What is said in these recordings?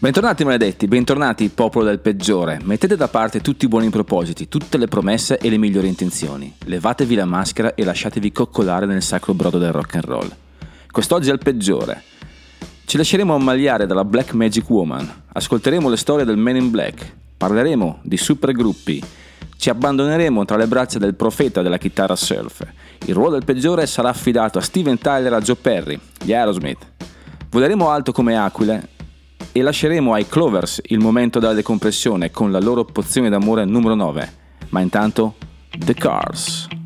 Bentornati maledetti, bentornati popolo del peggiore. Mettete da parte tutti i buoni propositi, tutte le promesse e le migliori intenzioni. Levatevi la maschera e lasciatevi coccolare nel sacro brodo del rock and roll. Quest'oggi è il peggiore. Ci lasceremo ammaliare dalla Black Magic Woman, ascolteremo le storie del Man in Black, parleremo di supergruppi, ci abbandoneremo tra le braccia del profeta della chitarra surf. Il ruolo del peggiore sarà affidato a Steven Tyler e a Joe Perry, gli Aerosmith. Voleremo alto come aquile e lasceremo ai Clovers il momento della decompressione con la loro pozione d'amore numero 9. Ma intanto, The Cars.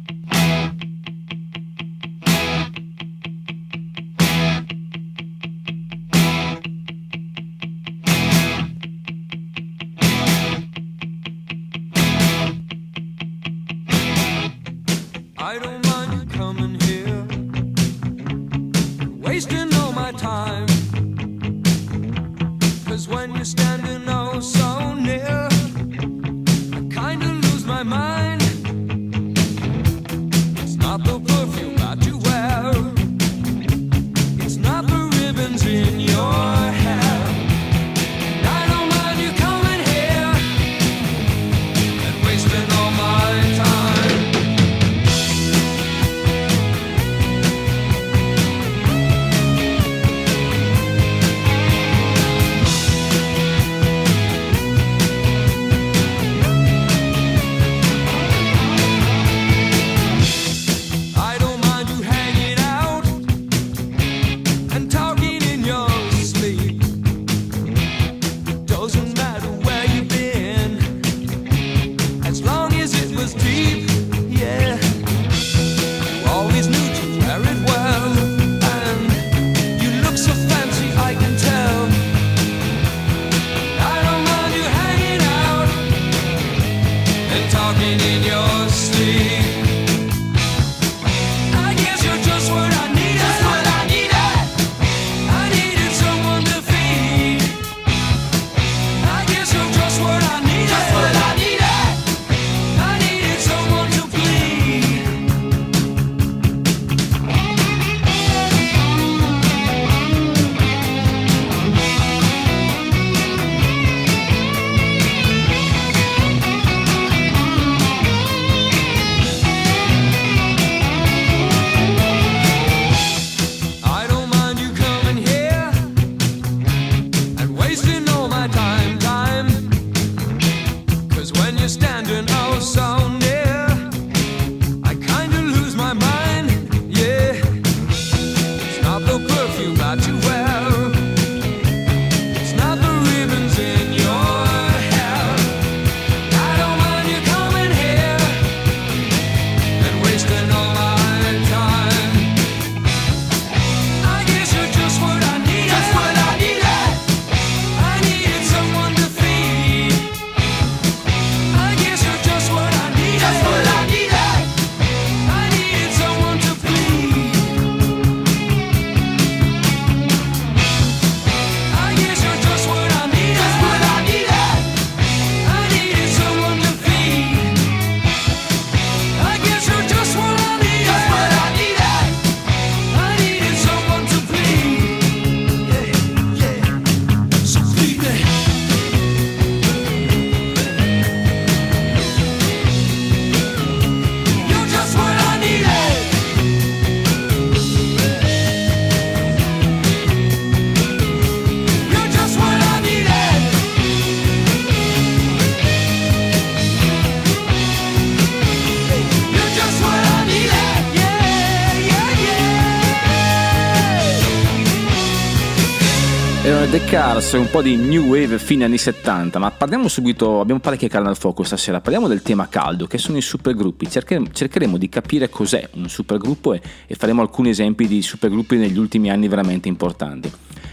The Cars, un po' di new wave fine anni 70, ma parliamo subito, abbiamo parecchie carne al fuoco stasera, parliamo del tema caldo, che sono i supergruppi, Cercheremo, cercheremo di capire cos'è un supergruppo e, e faremo alcuni esempi di supergruppi negli ultimi anni veramente importanti.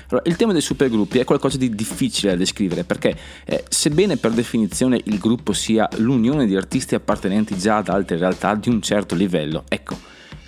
Allora, il tema dei supergruppi è qualcosa di difficile da descrivere perché, eh, sebbene per definizione il gruppo sia l'unione di artisti appartenenti già ad altre realtà di un certo livello, ecco,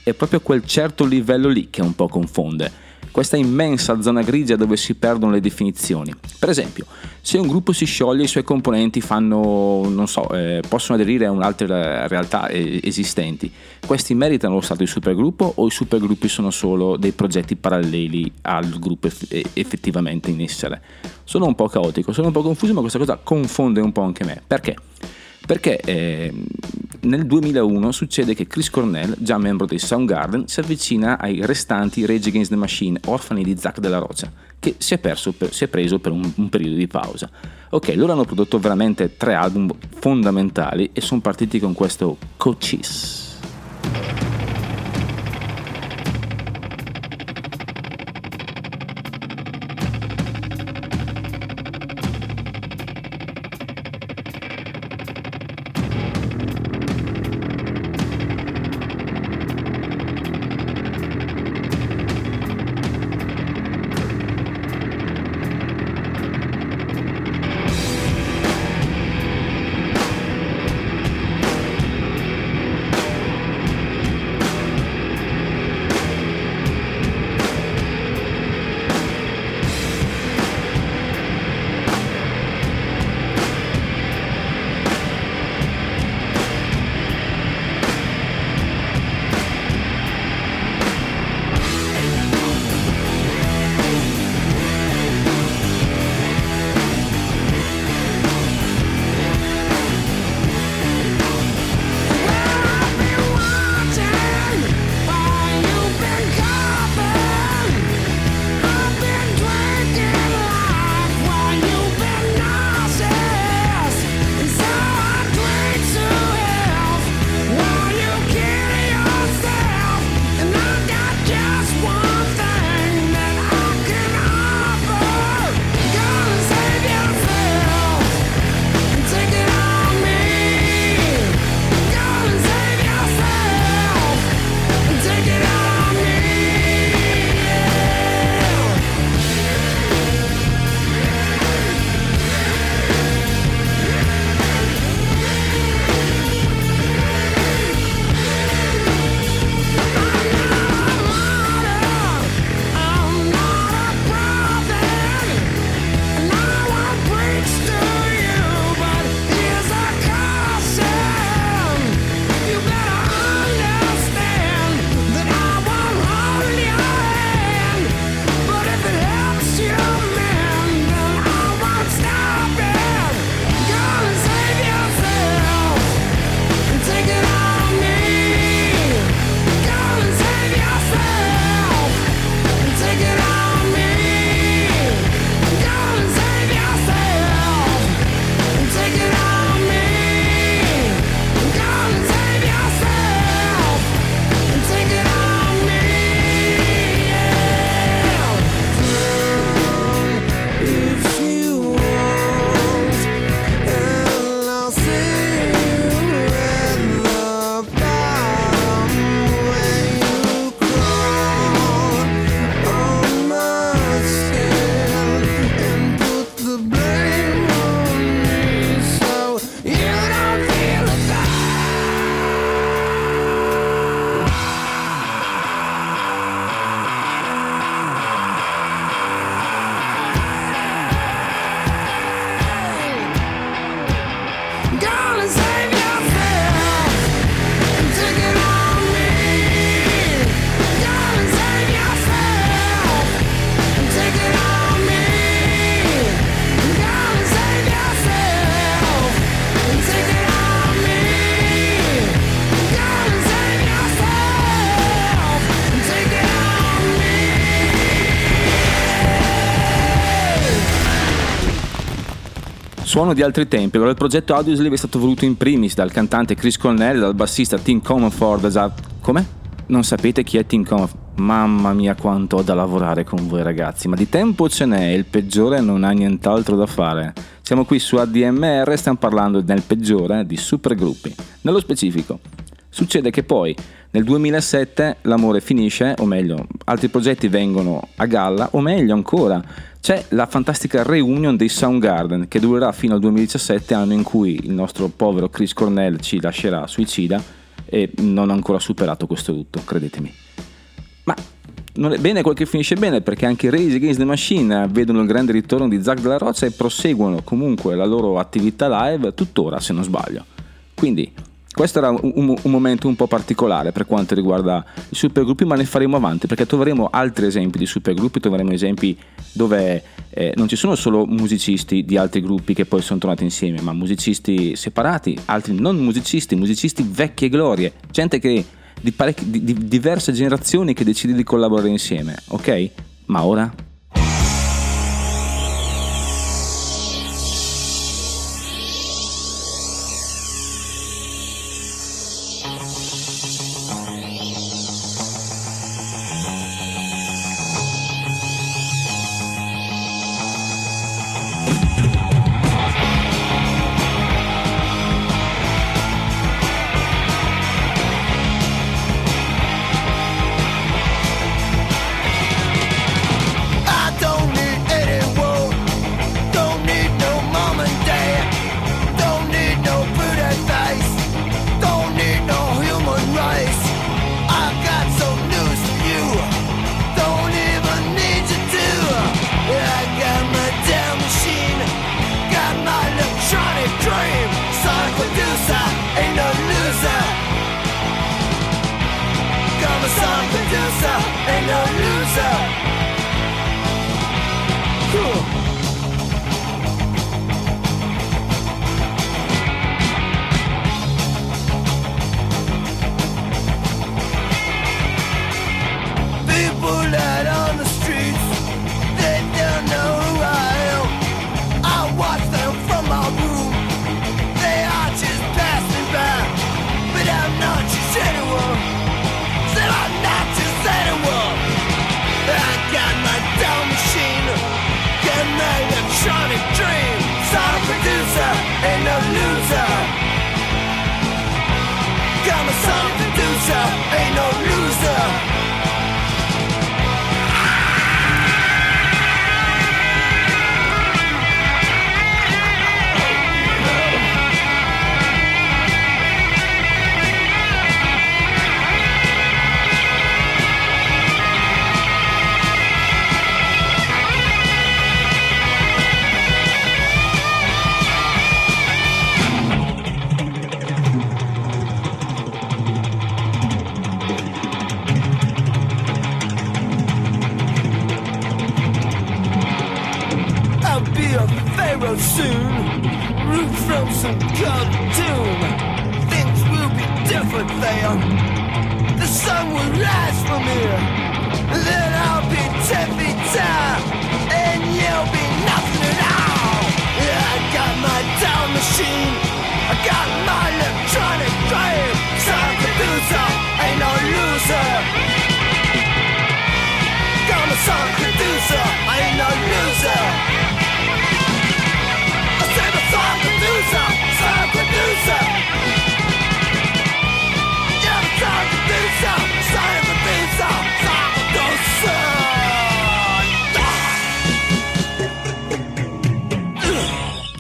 è proprio quel certo livello lì che un po' confonde. Questa immensa zona grigia dove si perdono le definizioni. Per esempio, se un gruppo si scioglie i suoi componenti fanno, non so, eh, possono aderire a un'altra realtà eh, esistenti. Questi meritano lo stato di supergruppo o i supergruppi sono solo dei progetti paralleli al gruppo eff- eh, effettivamente in essere? Sono un po' caotico, sono un po' confuso, ma questa cosa confonde un po' anche me. Perché? Perché eh, nel 2001 succede che Chris Cornell, già membro dei Soundgarden, si avvicina ai restanti Rage Against the Machine, orfani di Zack della Roccia, che si è, per- si è preso per un, un periodo di pausa. Ok, loro hanno prodotto veramente tre album fondamentali e sono partiti con questo Cochise. Suono di altri tempi, allora il progetto Audioslave è stato voluto in primis dal cantante Chris Cornell dal bassista Tim Comerford. Esatto. Come? Non sapete chi è Tim Comerford? Mamma mia quanto ho da lavorare con voi ragazzi, ma di tempo ce n'è il peggiore non ha nient'altro da fare. Siamo qui su ADMR e stiamo parlando nel peggiore di supergruppi. Nello specifico, succede che poi nel 2007 l'amore finisce, o meglio, altri progetti vengono a galla, o meglio ancora, c'è la fantastica reunion dei Soundgarden che durerà fino al 2017, anno in cui il nostro povero Chris Cornell ci lascerà suicida e non ho ancora superato questo lutto, credetemi. Ma non è bene quel che finisce bene perché anche i Raise Against the Machine vedono il grande ritorno di Zack della Roccia e proseguono comunque la loro attività live tuttora se non sbaglio. Quindi questo era un, un- momento un po' particolare per quanto riguarda i supergruppi, ma ne faremo avanti perché troveremo altri esempi di supergruppi, troveremo esempi dove eh, non ci sono solo musicisti di altri gruppi che poi sono tornati insieme, ma musicisti separati, altri non musicisti, musicisti vecchie glorie, gente che di, di- di diverse generazioni che decide di collaborare insieme, ok? Ma ora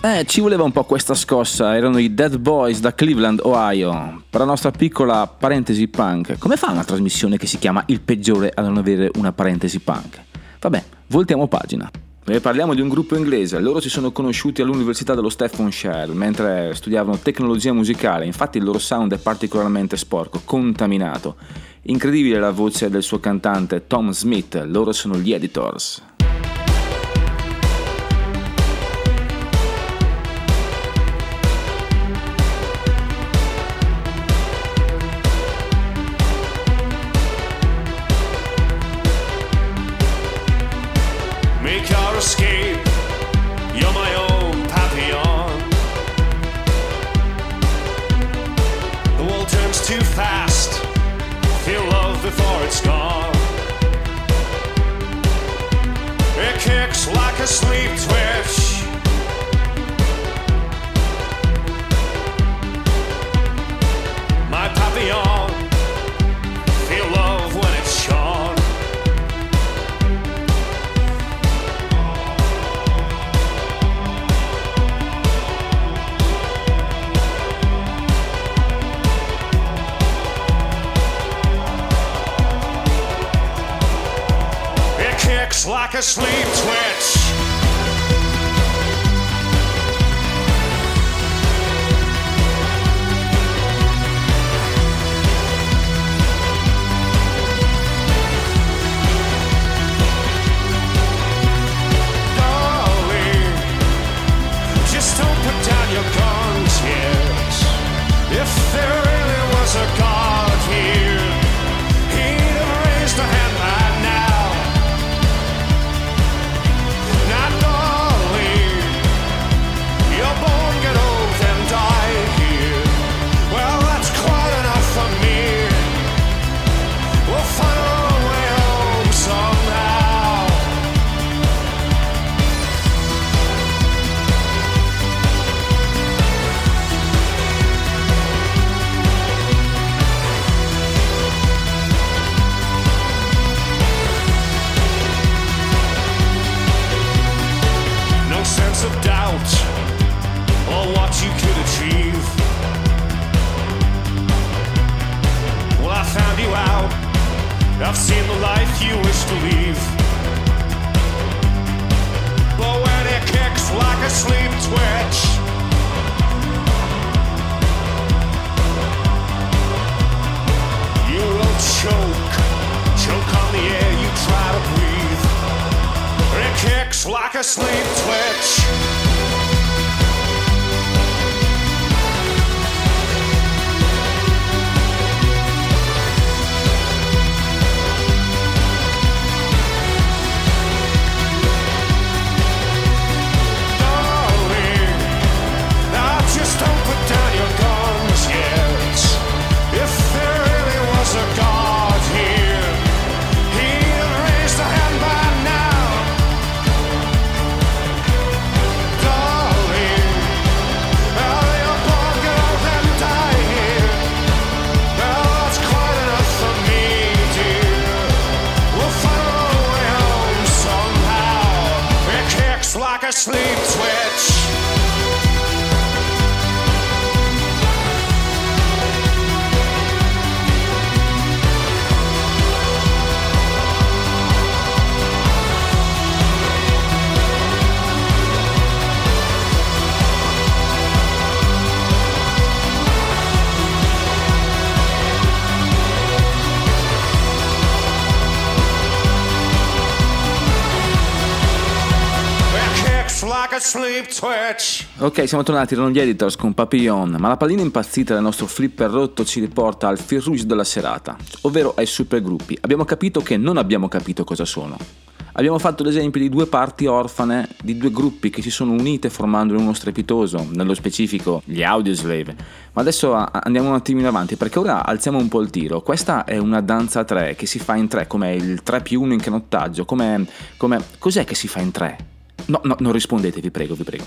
Eh, ci voleva un po' questa scossa, erano i Dead Boys da Cleveland, Ohio. Per la nostra piccola parentesi punk, come fa una trasmissione che si chiama Il peggiore a non avere una parentesi punk? Vabbè, voltiamo pagina. E parliamo di un gruppo inglese, loro si sono conosciuti all'Università dello Staffordshire mentre studiavano tecnologia musicale, infatti il loro sound è particolarmente sporco, contaminato. Incredibile la voce del suo cantante Tom Smith, loro sono gli Editors. a sleep twitch. My papillon love when it's shone. It kicks like a sleep twitch. There really was a God Ok, siamo tornati erano gli editors con Papillon, ma la pallina impazzita del nostro flipper rotto ci riporta al fil rouge della serata, ovvero ai supergruppi. Abbiamo capito che non abbiamo capito cosa sono. Abbiamo fatto l'esempio di due parti orfane di due gruppi che si sono unite formando uno strepitoso, nello specifico gli Audioslave. Ma adesso andiamo un attimino avanti perché ora alziamo un po' il tiro. Questa è una danza a tre che si fa in tre, come il 3 più 1 in canottaggio, come... Cos'è che si fa in tre? No, no, non rispondete, vi prego, vi prego.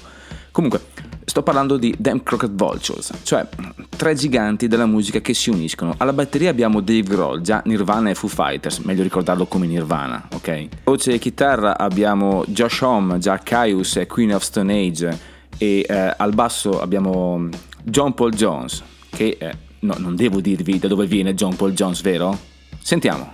Comunque, sto parlando di Damn Crooked Vultures, cioè tre giganti della musica che si uniscono. Alla batteria abbiamo Dave Grohl, già Nirvana e Foo Fighters, meglio ricordarlo come Nirvana, ok? Voce e chitarra abbiamo Josh Homme, già Caius e Queen of Stone Age, e eh, al basso abbiamo John Paul Jones, che eh, no, non devo dirvi da dove viene John Paul Jones, vero? Sentiamo.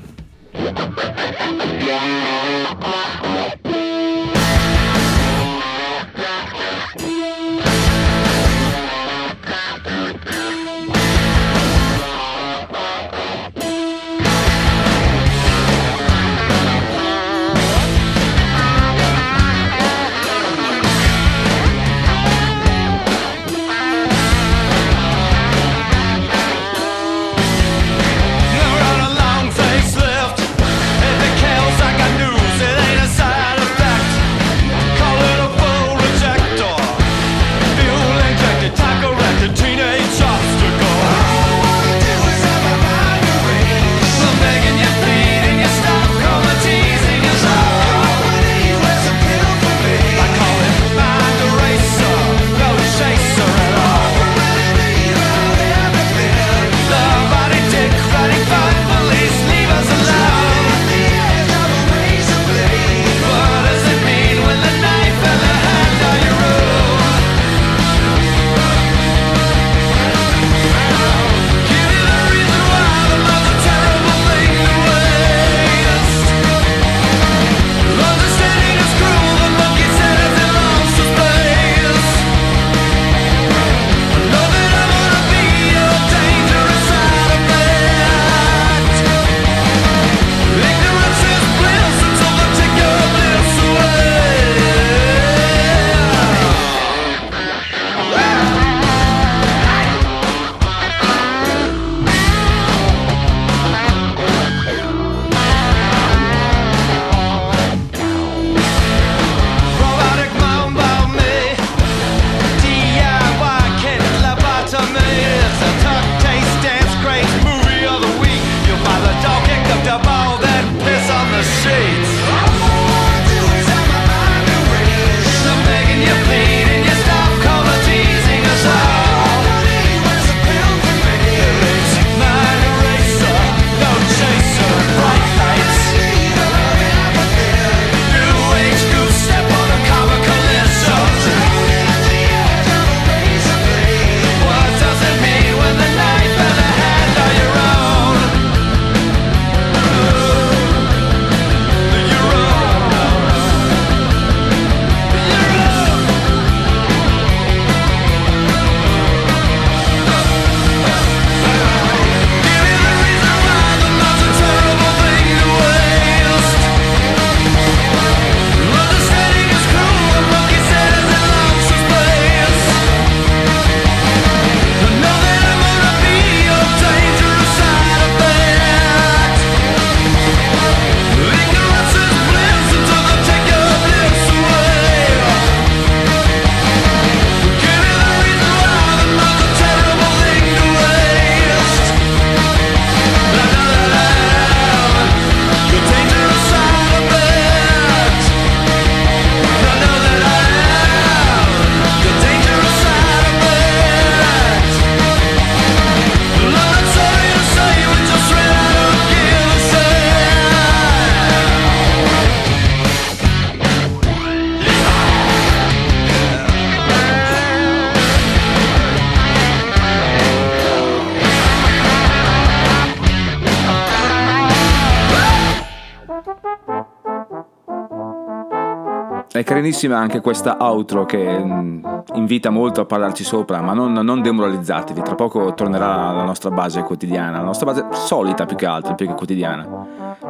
È carinissima anche questa outro che mh, invita molto a parlarci sopra, ma non, non demoralizzatevi, tra poco tornerà la nostra base quotidiana, la nostra base solita più che altro, più che quotidiana.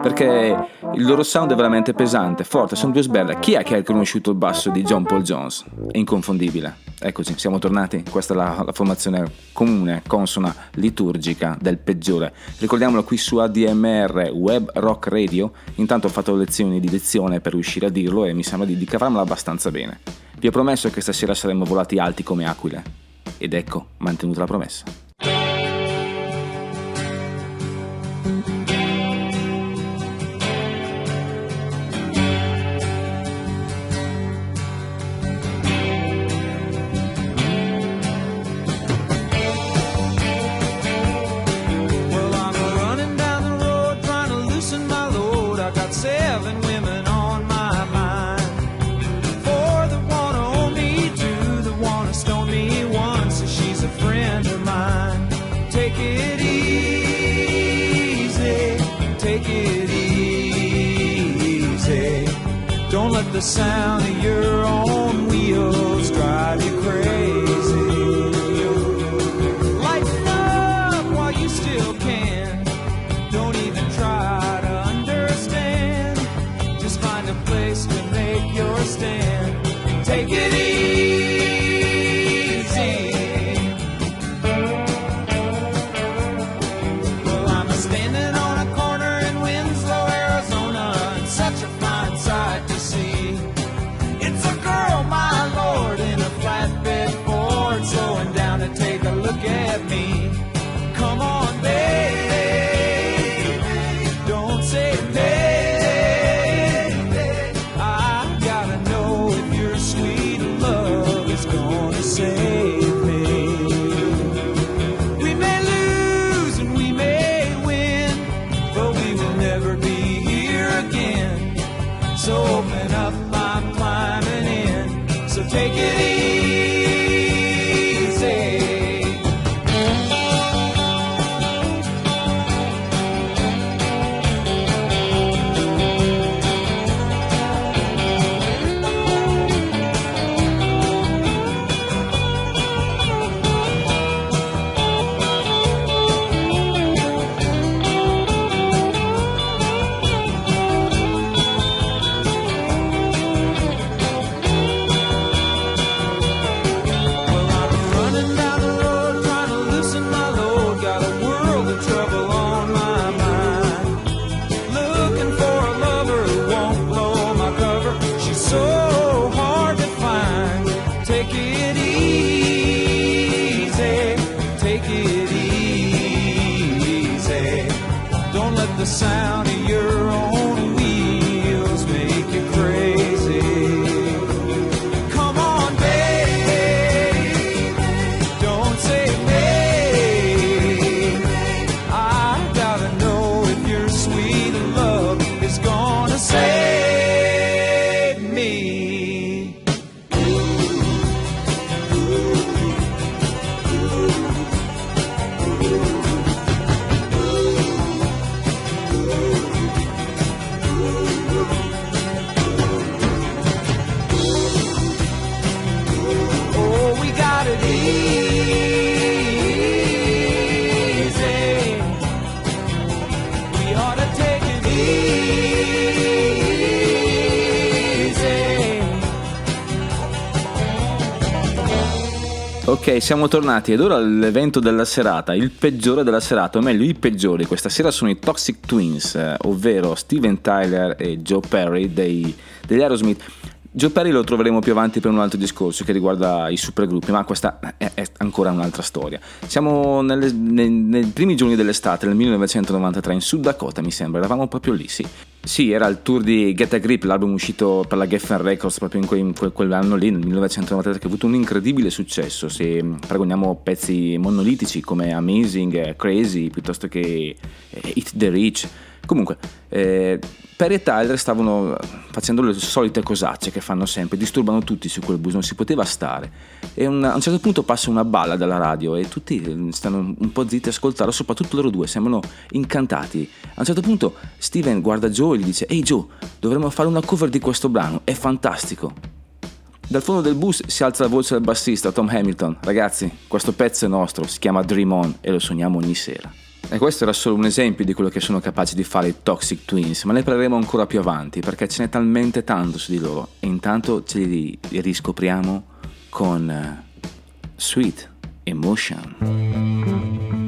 Perché il loro sound è veramente pesante, forte, sono due sberle. Chi è che ha riconosciuto il basso di John Paul Jones? È inconfondibile. Eccoci, siamo tornati. Questa è la, la formazione comune, consona, liturgica del peggiore. Ricordiamolo qui su ADMR Web Rock Radio. Intanto ho fatto lezioni di lezione per riuscire a dirlo e mi sembra di, di cavarmela abbastanza bene. Vi ho promesso che stasera saremmo volati alti come aquile. Ed ecco, mantenuta la promessa. Sound of your siamo tornati ed ora l'evento della serata, il peggiore della serata, o meglio i peggiori. Questa sera sono i Toxic Twins, eh, ovvero Steven Tyler e Joe Perry dei, degli Aerosmith. Joe Perry lo troveremo più avanti per un altro discorso che riguarda i supergruppi, ma questa è, è ancora un'altra storia. Siamo nelle- nei, nei primi giorni dell'estate del 1993 in Sud Dakota, mi sembra, eravamo proprio lì, sì. Sì, era il tour di Get a Grip, l'album uscito per la Geffen Records proprio in, que- in que- quell'anno lì, nel 1993, che ha avuto un incredibile successo. Se paragoniamo pezzi monolitici come Amazing, eh, Crazy, piuttosto che eh, Hit the Rich. Comunque, eh, Perry e Tyler stavano facendo le solite cosacce che fanno sempre, disturbano tutti su quel bus, non si poteva stare. E un- a un certo punto passa una balla dalla radio e tutti stanno un po' zitti a ascoltarlo, soprattutto loro due, sembrano incantati. A un certo punto Steven guarda Joe e gli dice Ehi Joe, dovremmo fare una cover di questo brano, è fantastico. Dal fondo del bus si alza la voce del bassista Tom Hamilton. Ragazzi, questo pezzo è nostro, si chiama Dream On e lo suoniamo ogni sera. E questo era solo un esempio di quello che sono capaci di fare i Toxic Twins, ma ne parleremo ancora più avanti perché ce n'è talmente tanto su di loro e intanto ce li riscopriamo con eh, Sweet Emotion.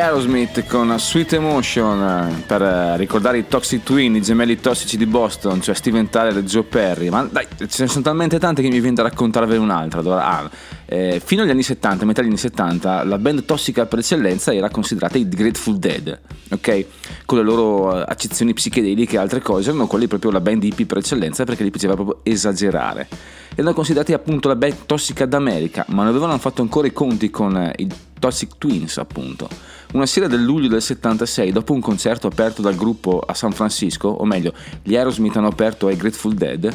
Aerosmith con Sweet Emotion eh, per eh, ricordare i Toxic Twin, i gemelli tossici di Boston, cioè Steven Tyler e Joe Perry. Ma dai, ce ne sono talmente tante che mi viene da raccontarvene un'altra. Allora, ah, eh, fino agli anni 70, metà degli anni 70, la band tossica per eccellenza era considerata i Grateful Dead, ok? Con le loro eh, accezioni psichedeliche e altre cose, erano quelli proprio la band hippie per eccellenza perché li piaceva proprio esagerare. Erano considerati appunto la band tossica d'America, ma non avevano fatto ancora i conti con eh, i Toxic Twins, appunto. Una sera del luglio del 76, dopo un concerto aperto dal gruppo a San Francisco, o meglio, gli Aerosmith hanno aperto ai Grateful Dead,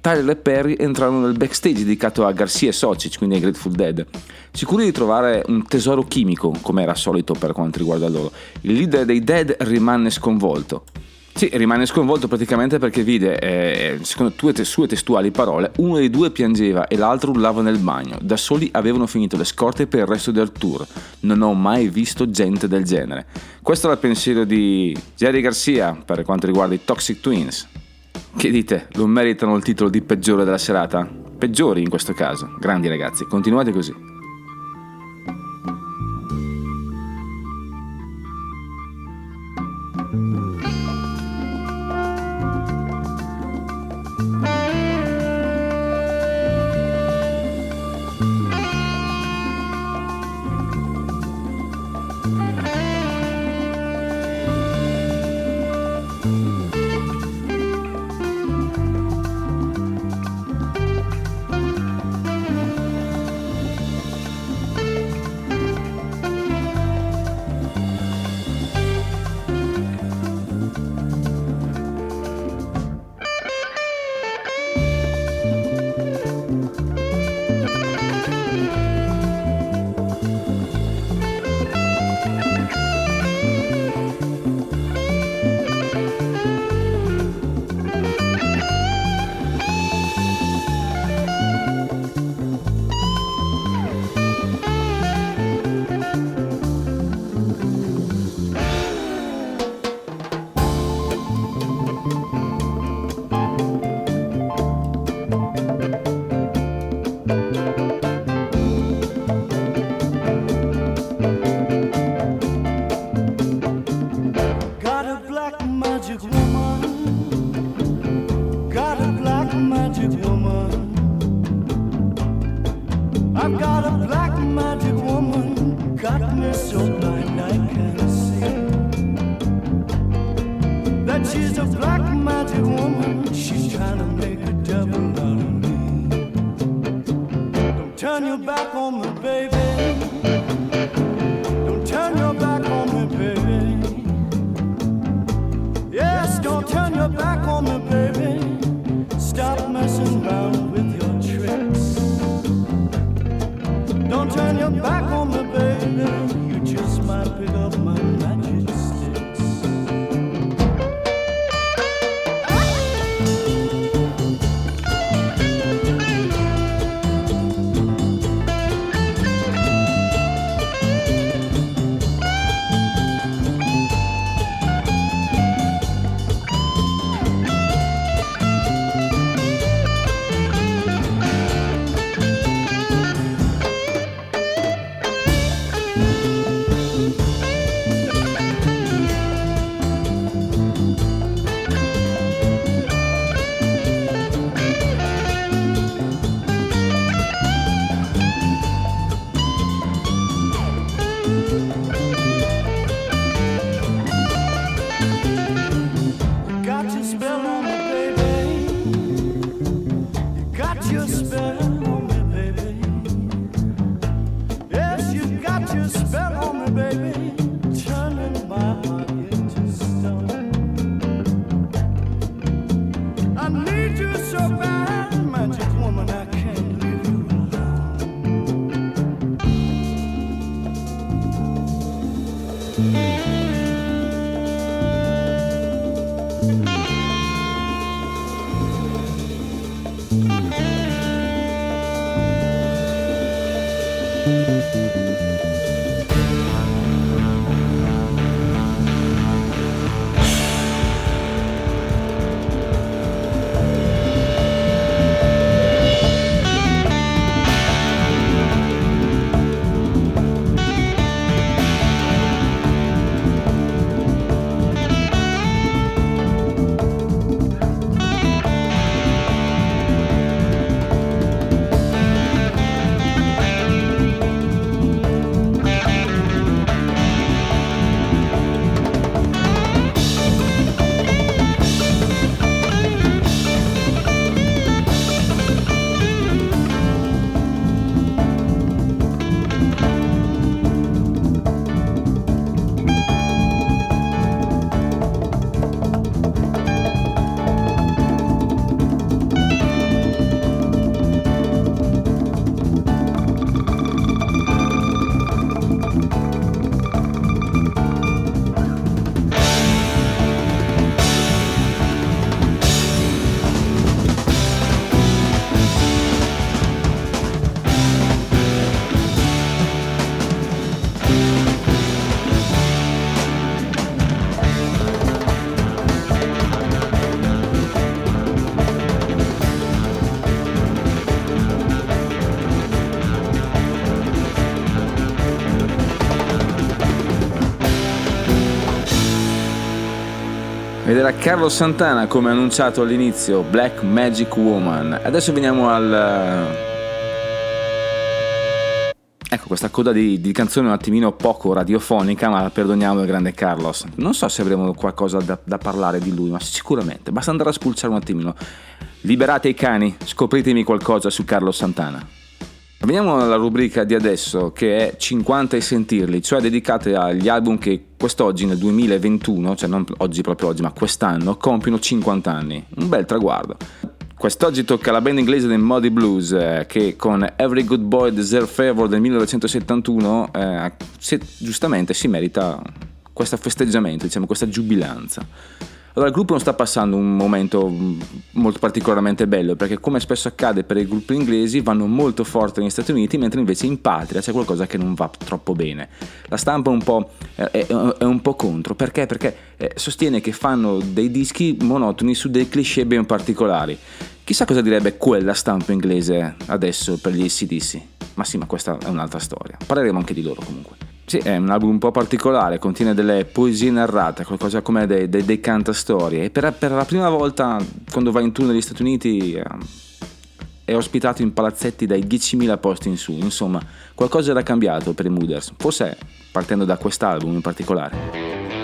Tyler e Perry entrarono nel backstage dedicato a Garcia e Socic, quindi ai Grateful Dead, sicuri di trovare un tesoro chimico, come era solito per quanto riguarda loro. Il leader dei Dead rimane sconvolto. Sì, rimane sconvolto praticamente perché vide, eh, secondo tue te- sue testuali parole, uno dei due piangeva e l'altro urlava nel bagno. Da soli avevano finito le scorte per il resto del tour. Non ho mai visto gente del genere. Questo era il pensiero di Jerry Garcia per quanto riguarda i Toxic Twins. Che dite? Lo meritano il titolo di peggiore della serata? Peggiori in questo caso. Grandi ragazzi, continuate così. She's a black magic woman. She's trying to make a devil out of me. Don't turn your back on me, baby. Era Carlos Santana come annunciato all'inizio, Black Magic Woman. Adesso veniamo al... Ecco, questa coda di, di canzone un attimino poco radiofonica, ma perdoniamo il grande Carlos. Non so se avremo qualcosa da, da parlare di lui, ma sicuramente. Basta andare a spulciare un attimino. Liberate i cani, scopritemi qualcosa su Carlos Santana. Veniamo alla rubrica di adesso che è 50 e sentirli, cioè dedicate agli album che quest'oggi nel 2021, cioè non oggi proprio oggi, ma quest'anno, compiono 50 anni. Un bel traguardo. Quest'oggi tocca alla band inglese dei Muddy Blues eh, che con Every Good Boy Deserve Favor del 1971 eh, se- giustamente si merita questo festeggiamento, diciamo questa giubilanza. Allora, il gruppo non sta passando un momento mm, molto particolarmente bello perché, come spesso accade per i gruppi inglesi, vanno molto forte negli Stati Uniti, mentre invece in patria c'è qualcosa che non va troppo bene. La stampa è un po', eh, è, è un po contro perché? Perché eh, sostiene che fanno dei dischi monotoni su dei cliché ben particolari. Chissà cosa direbbe quella stampa inglese adesso per gli ACDC. Ma sì, ma questa è un'altra storia. Parleremo anche di loro comunque. Sì, è un album un po' particolare, contiene delle poesie narrate, qualcosa come dei, dei, dei cantastorie. E per, per, la prima volta, quando va in tour negli Stati Uniti, eh, è ospitato in palazzetti dai 10.000 posti in su. Insomma, qualcosa era cambiato per i Mooders. Forse partendo da quest'album in particolare.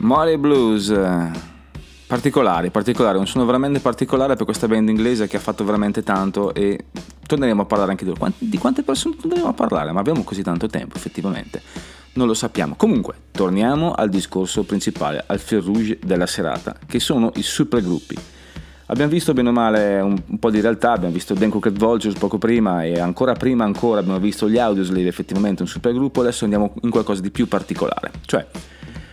Mori Blues. eh, Particolari, particolari, sono veramente particolare per questa band inglese che ha fatto veramente tanto e torneremo a parlare anche di loro. Di quante persone torneremo a parlare? Ma abbiamo così tanto tempo effettivamente? Non lo sappiamo. Comunque, torniamo al discorso principale, al fil rouge della serata, che sono i supergruppi. Abbiamo visto bene o male un, un po' di realtà, abbiamo visto Dan Crooked Vultures poco prima e ancora prima ancora abbiamo visto gli Audioslave, effettivamente un supergruppo, adesso andiamo in qualcosa di più particolare, cioè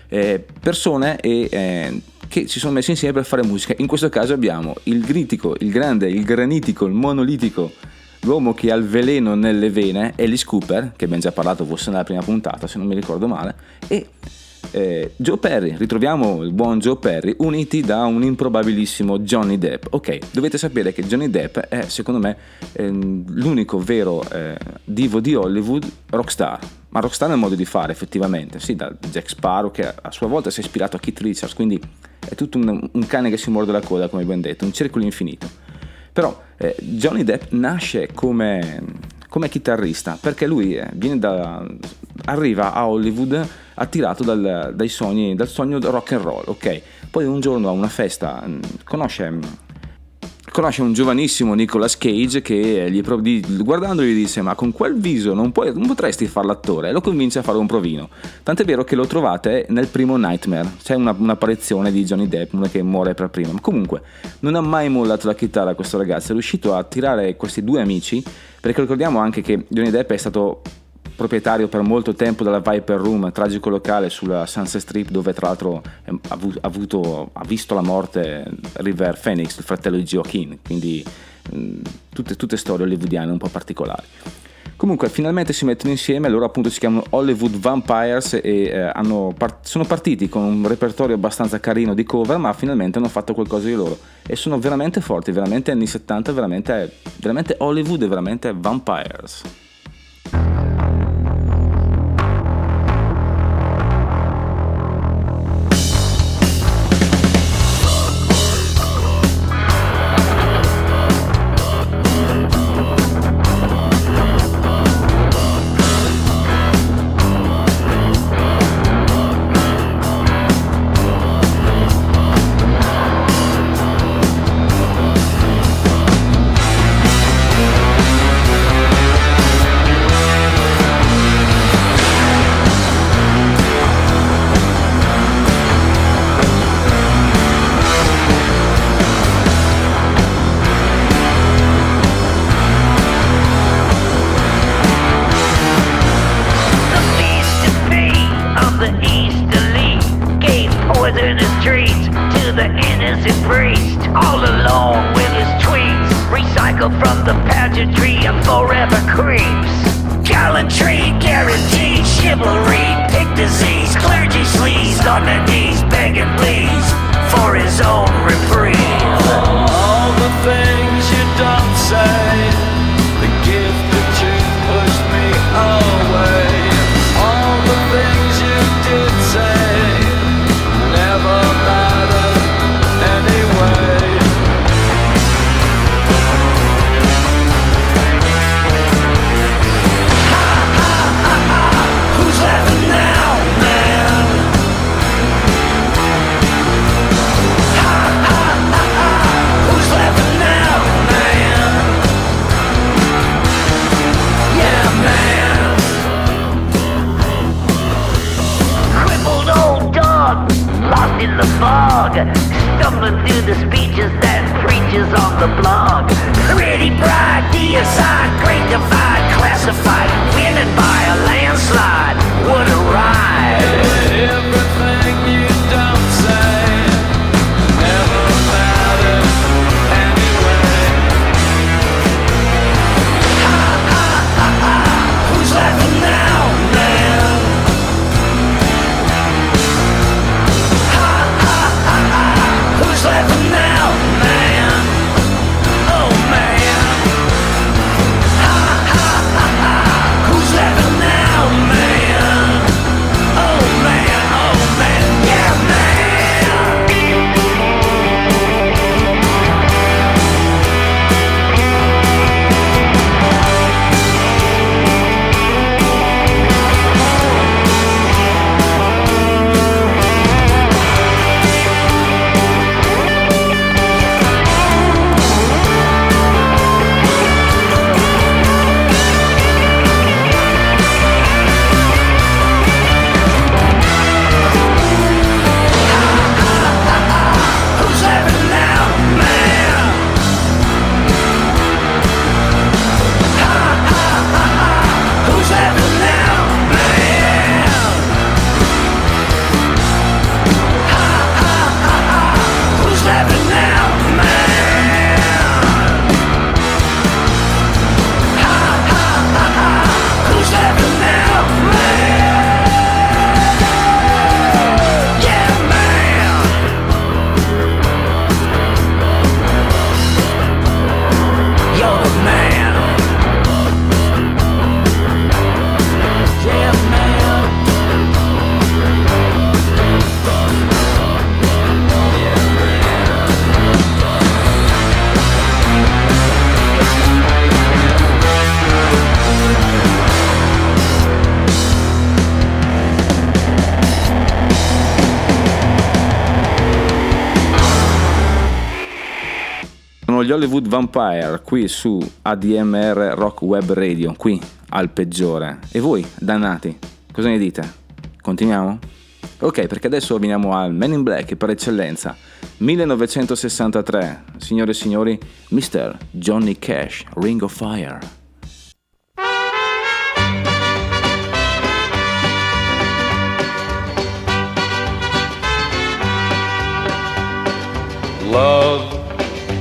eh, persone e, eh, che si sono messi insieme per fare musica. In questo caso abbiamo il gritico, il grande, il granitico, il monolitico l'uomo che ha il veleno nelle vene, Alice Cooper, che abbiamo già parlato forse nella prima puntata, se non mi ricordo male, e eh, Joe Perry, ritroviamo il buon Joe Perry uniti da un improbabilissimo Johnny Depp. Ok, dovete sapere che Johnny Depp è secondo me ehm, l'unico vero eh, divo di Hollywood rockstar, ma rockstar nel modo di fare effettivamente, sì, da Jack Sparrow che a sua volta si è ispirato a Keith Richards, quindi è tutto un, un cane che si morde la coda, come abbiamo detto, un circolo infinito. Però eh, Johnny Depp nasce come, come chitarrista perché lui eh, da, arriva a Hollywood attirato dal, dai sogni, dal sogno rock and roll, ok? Poi un giorno a una festa mh, conosce, mh, conosce un giovanissimo Nicolas Cage che gli, guardandolo gli dice ma con quel viso non, puoi- non potresti fare l'attore? E lo convince a fare un provino. Tant'è vero che lo trovate nel primo Nightmare, c'è una, un'apparizione di Johnny Depp, che muore per primo, ma comunque non ha mai mollato la chitarra questo ragazzo, è riuscito a tirare questi due amici perché ricordiamo anche che Johnny Depp è stato proprietario per molto tempo della Viper Room, tragico locale sulla Sunset Strip, dove tra l'altro eh, ha, avu- ha avuto- ha visto la morte River Phoenix, il fratello di Joaquin, quindi mh, tutte, tutte storie hollywoodiane un po' particolari. Comunque, finalmente si mettono insieme, loro appunto si chiamano Hollywood Vampires e eh, hanno par- sono partiti con un repertorio abbastanza carino di cover, ma finalmente hanno fatto qualcosa di loro. E sono veramente forti, veramente anni 70, veramente, veramente Hollywood e veramente Vampires. Hollywood Vampire qui su ADMR Rock Web Radio, qui al peggiore. E voi, dannati, cosa ne dite? Continuiamo? Ok, perché adesso veniamo al Men in Black per eccellenza. 1963, signore e signori, Mr. Johnny Cash, Ring of Fire. Love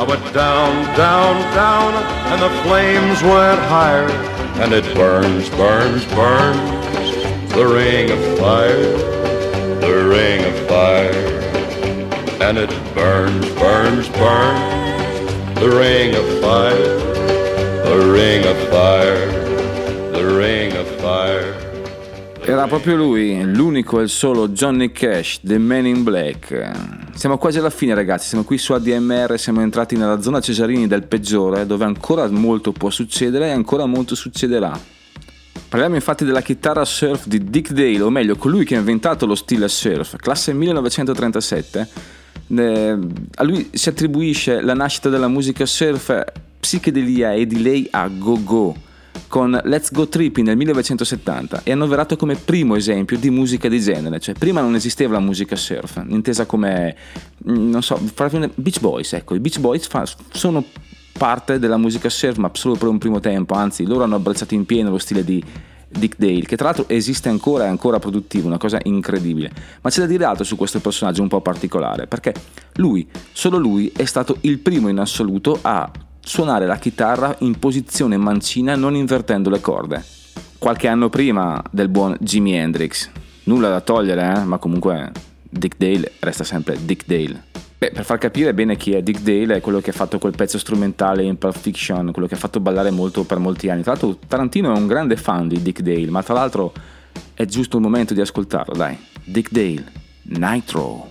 I went down, down, down, and the flames went higher. And it burns, burns, burns. The ring of fire, the ring of fire. And it burns, burns, burns. The ring of fire, the ring of fire, the ring of fire. Era proprio lui, l'unico e il solo Johnny Cash, The Man in Black. Siamo quasi alla fine ragazzi, siamo qui su ADMR, siamo entrati nella zona Cesarini del peggiore, dove ancora molto può succedere e ancora molto succederà. Parliamo infatti della chitarra surf di Dick Dale, o meglio colui che ha inventato lo stile surf, classe 1937. Eh, a lui si attribuisce la nascita della musica surf, psichedelia e delay a go-go con Let's Go Tripping nel 1970 è annoverato come primo esempio di musica di genere, cioè prima non esisteva la musica surf, intesa come, mm, non so, Beach Boys, ecco, i Beach Boys fa- sono parte della musica surf ma solo per un primo tempo, anzi loro hanno abbracciato in pieno lo stile di Dick Dale, che tra l'altro esiste ancora e è ancora produttivo, una cosa incredibile. Ma c'è da dire altro su questo personaggio un po' particolare, perché lui, solo lui, è stato il primo in assoluto a suonare la chitarra in posizione mancina non invertendo le corde. Qualche anno prima del buon Jimi Hendrix. Nulla da togliere, eh? ma comunque Dick Dale resta sempre Dick Dale. Beh, per far capire bene chi è Dick Dale, è quello che ha fatto quel pezzo strumentale in Pulp Fiction, quello che ha fatto ballare molto per molti anni. Tra l'altro Tarantino è un grande fan di Dick Dale, ma tra l'altro è giusto il momento di ascoltarlo, dai. Dick Dale, Nitro.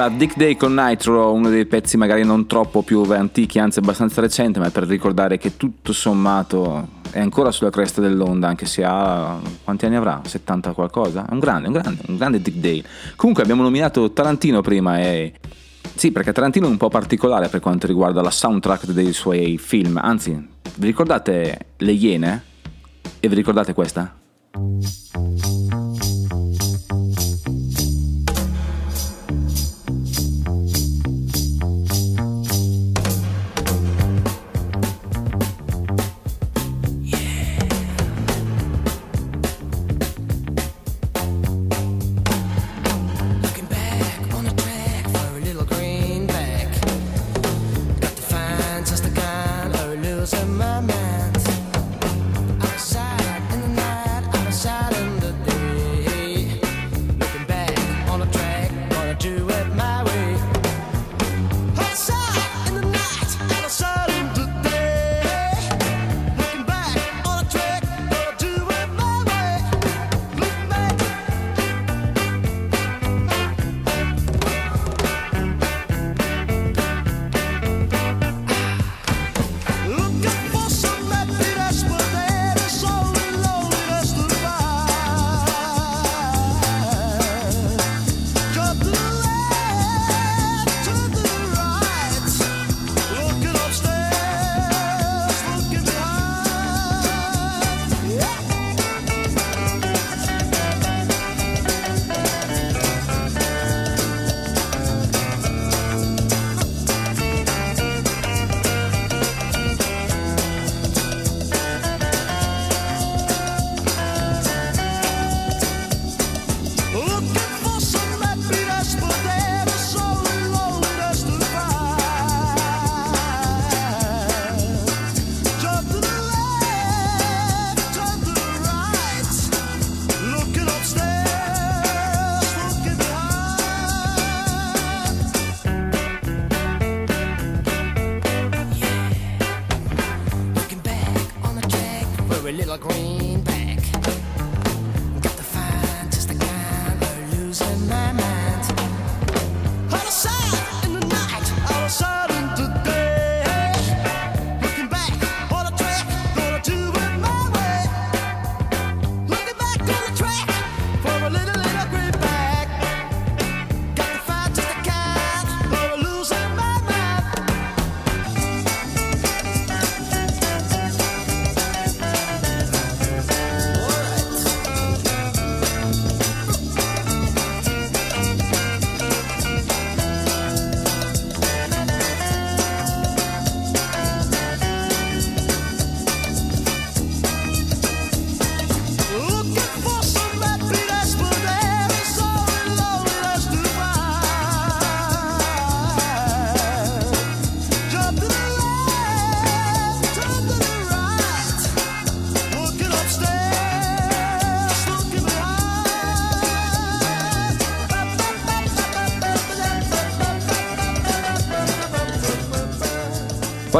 Allora, Dick Day con Nitro, uno dei pezzi magari non troppo più antichi, anzi abbastanza recente, ma per ricordare che tutto sommato è ancora sulla cresta dell'onda, anche se ha... quanti anni avrà? 70 qualcosa? È un grande, un grande, un grande Dick Day. Comunque abbiamo nominato Tarantino prima e... Sì, perché Tarantino è un po' particolare per quanto riguarda la soundtrack dei suoi film, anzi, vi ricordate Le Iene? E vi ricordate questa?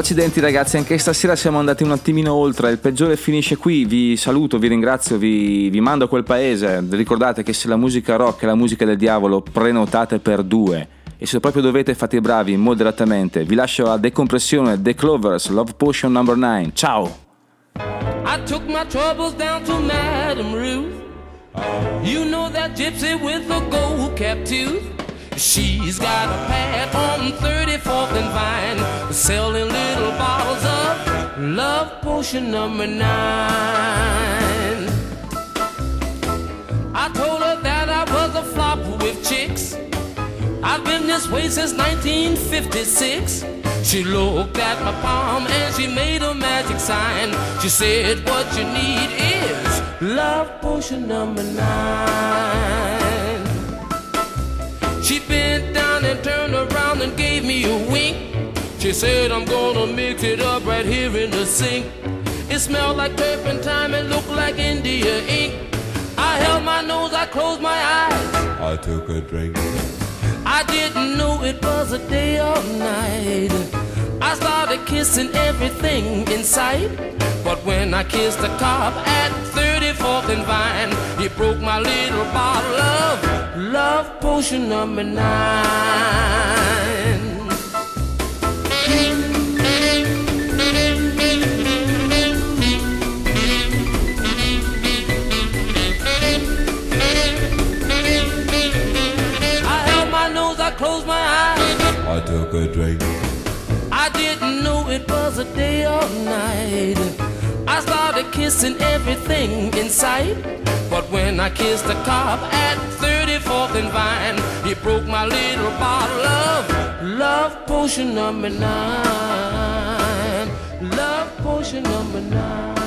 Accidenti ragazzi, anche stasera siamo andati un attimino oltre, il peggiore finisce qui, vi saluto, vi ringrazio, vi, vi mando a quel paese, ricordate che se la musica rock è la musica del diavolo prenotate per due e se proprio dovete fate i bravi moderatamente, vi lascio a decompressione The Clovers, Love Potion number 9, ciao! I took my troubles down to Madame Ruth. You know that gypsy with the gold cap. She's got a pad on 34th and Vine, selling little bottles of love potion number nine. I told her that I was a flop with chicks. I've been this way since 1956. She looked at my palm and she made a magic sign. She said, What you need is love potion number nine. And turned around and gave me a wink. She said, I'm gonna mix it up right here in the sink. It smelled like turpentine and looked like India ink. I held my nose, I closed my eyes. I took a drink. I didn't know it was a day or night. I started kissing everything in sight. But when I kissed the top at 34th and Vine, it broke my little bottle of love potion. number nine. I held my nose, I closed my eyes. I took a drink. I didn't know it was a day or night. I started kissing everything in sight. But when I kissed the cop at 34th and Vine, he broke my little bottle of love potion number nine. Love potion number nine.